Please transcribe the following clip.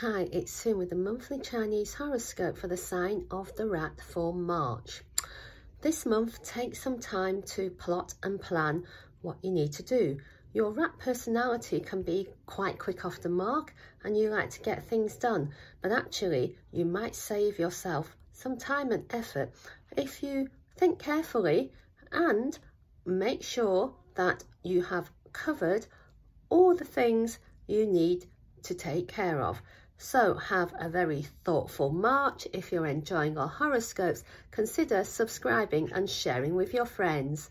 Hi, it's Sue with the monthly Chinese horoscope for the sign of the rat for March. This month, take some time to plot and plan what you need to do. Your rat personality can be quite quick off the mark and you like to get things done, but actually you might save yourself some time and effort if you think carefully and make sure that you have covered all the things you need to take care of. So have a very thoughtful March. If you're enjoying our horoscopes, consider subscribing and sharing with your friends.